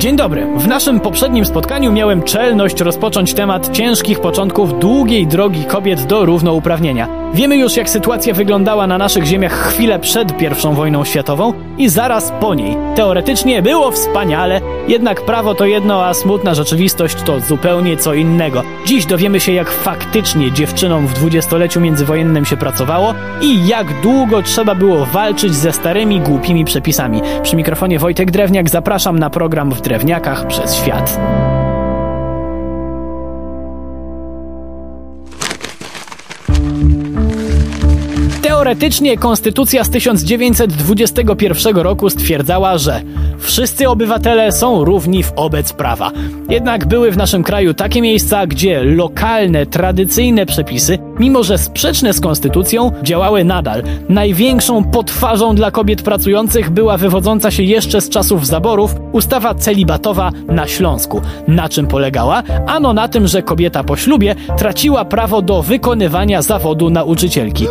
Dzień dobry. W naszym poprzednim spotkaniu miałem czelność rozpocząć temat ciężkich początków długiej drogi kobiet do równouprawnienia. Wiemy już, jak sytuacja wyglądała na naszych ziemiach chwilę przed I wojną światową i zaraz po niej. Teoretycznie było wspaniale, jednak prawo to jedno, a smutna rzeczywistość to zupełnie co innego. Dziś dowiemy się, jak faktycznie dziewczynom w dwudziestoleciu międzywojennym się pracowało i jak długo trzeba było walczyć ze starymi, głupimi przepisami. Przy mikrofonie Wojtek Drewniak zapraszam na program w Drewniakach przez świat. Teoretycznie konstytucja z 1921 roku stwierdzała, że wszyscy obywatele są równi wobec prawa. Jednak były w naszym kraju takie miejsca, gdzie lokalne, tradycyjne przepisy, mimo że sprzeczne z konstytucją, działały nadal. Największą potwarzą dla kobiet pracujących była wywodząca się jeszcze z czasów zaborów ustawa celibatowa na Śląsku. Na czym polegała? Ano na tym, że kobieta po ślubie traciła prawo do wykonywania zawodu nauczycielki.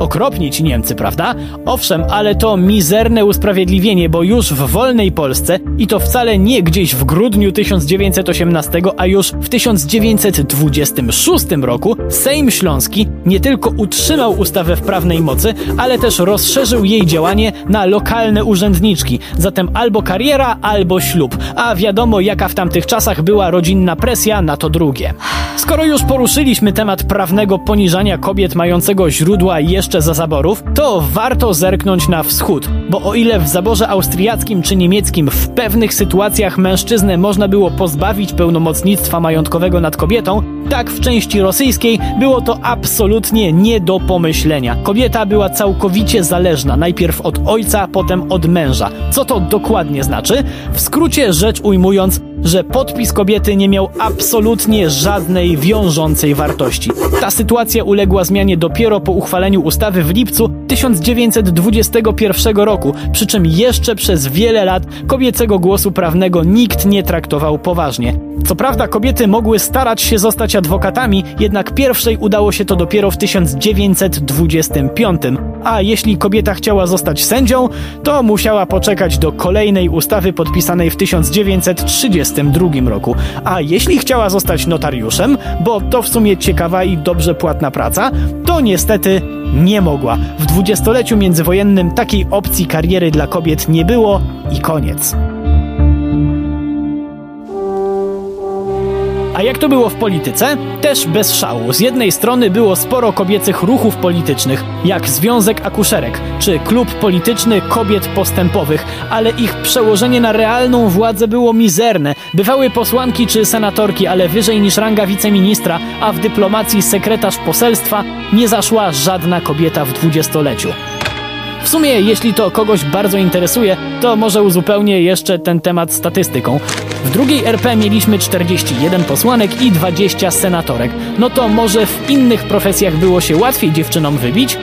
Okropni ci Niemcy, prawda? Owszem, ale to mizerne usprawiedliwienie, bo już w wolnej Polsce i to wcale nie gdzieś w grudniu 1918, a już w 1926 roku Sejm Śląski nie tylko utrzymał ustawę w prawnej mocy, ale też rozszerzył jej działanie na lokalne urzędniczki. Zatem albo kariera, albo ślub. A wiadomo, jaka w tamtych czasach była rodzinna presja na to drugie. Skoro już poruszyliśmy temat prawnego poniżania kobiet mającego źródła jeszcze za zaborów, to warto zerknąć na wschód, bo o ile w zaborze austriackim czy niemieckim w pewnych sytuacjach mężczyznę można było pozbawić pełnomocnictwa majątkowego nad kobietą, tak w części rosyjskiej było to absolutnie nie do pomyślenia. Kobieta była całkowicie zależna, najpierw od ojca, potem od męża. Co to dokładnie znaczy? W skrócie rzecz ujmując, że podpis kobiety nie miał absolutnie żadnej wiążącej wartości. Ta sytuacja uległa zmianie dopiero po uchwaleniu ustawy w lipcu 1921 roku, przy czym jeszcze przez wiele lat kobiecego głosu prawnego nikt nie traktował poważnie. Co prawda kobiety mogły starać się zostać adwokatami, jednak pierwszej udało się to dopiero w 1925. A jeśli kobieta chciała zostać sędzią, to musiała poczekać do kolejnej ustawy podpisanej w 1932 roku. A jeśli chciała zostać notariuszem, bo to w sumie ciekawa i dobrze płatna praca, to niestety nie mogła. W dwudziestoleciu międzywojennym takiej opcji kariery dla kobiet nie było i koniec. A jak to było w polityce? Też bez szału. Z jednej strony było sporo kobiecych ruchów politycznych, jak Związek Akuszerek, czy Klub Polityczny Kobiet Postępowych, ale ich przełożenie na realną władzę było mizerne. Bywały posłanki czy senatorki, ale wyżej niż ranga wiceministra, a w dyplomacji sekretarz poselstwa nie zaszła żadna kobieta w dwudziestoleciu. W sumie, jeśli to kogoś bardzo interesuje, to może uzupełnię jeszcze ten temat statystyką. W drugiej RP mieliśmy 41 posłanek i 20 senatorek. No to może w innych profesjach było się łatwiej dziewczynom wybić?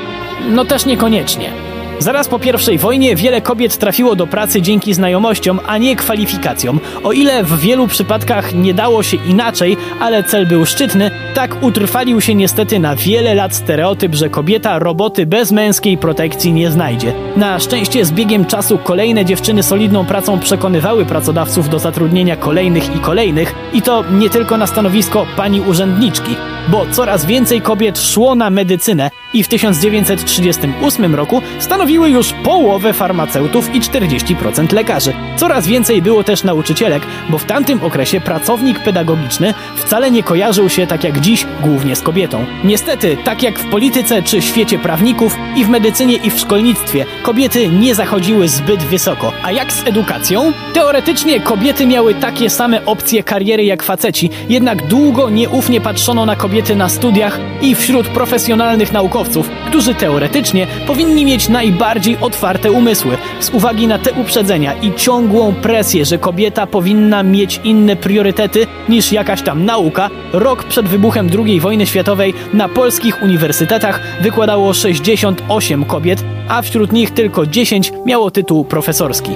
No też niekoniecznie. Zaraz po I wojnie wiele kobiet trafiło do pracy dzięki znajomościom, a nie kwalifikacjom. O ile w wielu przypadkach nie dało się inaczej, ale cel był szczytny, tak utrwalił się niestety na wiele lat stereotyp, że kobieta roboty bez męskiej protekcji nie znajdzie. Na szczęście z biegiem czasu kolejne dziewczyny solidną pracą przekonywały pracodawców do zatrudnienia kolejnych i kolejnych i to nie tylko na stanowisko pani urzędniczki, bo coraz więcej kobiet szło na medycynę i w 1938 roku stanowiły już połowę farmaceutów i 40% lekarzy. Coraz więcej było też nauczycielek, bo w tamtym okresie pracownik pedagogiczny wcale nie kojarzył się tak jak dziś głównie z kobietą. Niestety, tak jak w polityce czy świecie prawników, i w medycynie i w szkolnictwie kobiety nie zachodziły zbyt wysoko. A jak z edukacją? Teoretycznie kobiety miały takie same opcje kariery jak faceci, jednak długo nieufnie patrzono na kobiety na studiach i wśród profesjonalnych naukowców, którzy teoretycznie powinni mieć najbardziej otwarte umysły, z uwagi na te uprzedzenia i ciągłą presję, że kobieta powinna mieć inne priorytety niż jakaś tam nauka, rok przed wybuchem II wojny światowej na polskich uniwersytetach wykładało 68 kobiet, a wśród nich tylko 10 miało tytuł profesorski.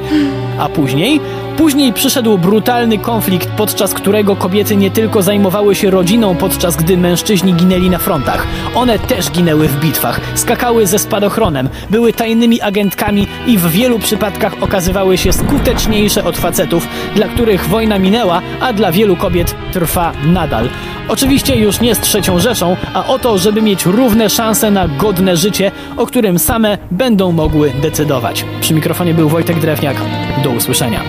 A później Później przyszedł brutalny konflikt, podczas którego kobiety nie tylko zajmowały się rodziną, podczas gdy mężczyźni ginęli na frontach. One też ginęły w bitwach, skakały ze spadochronem, były tajnymi agentkami i w wielu przypadkach okazywały się skuteczniejsze od facetów, dla których wojna minęła, a dla wielu kobiet trwa nadal. Oczywiście już nie z trzecią Rzeszą, a o to, żeby mieć równe szanse na godne życie, o którym same będą mogły decydować. Przy mikrofonie był Wojtek Drewniak. Do usłyszenia.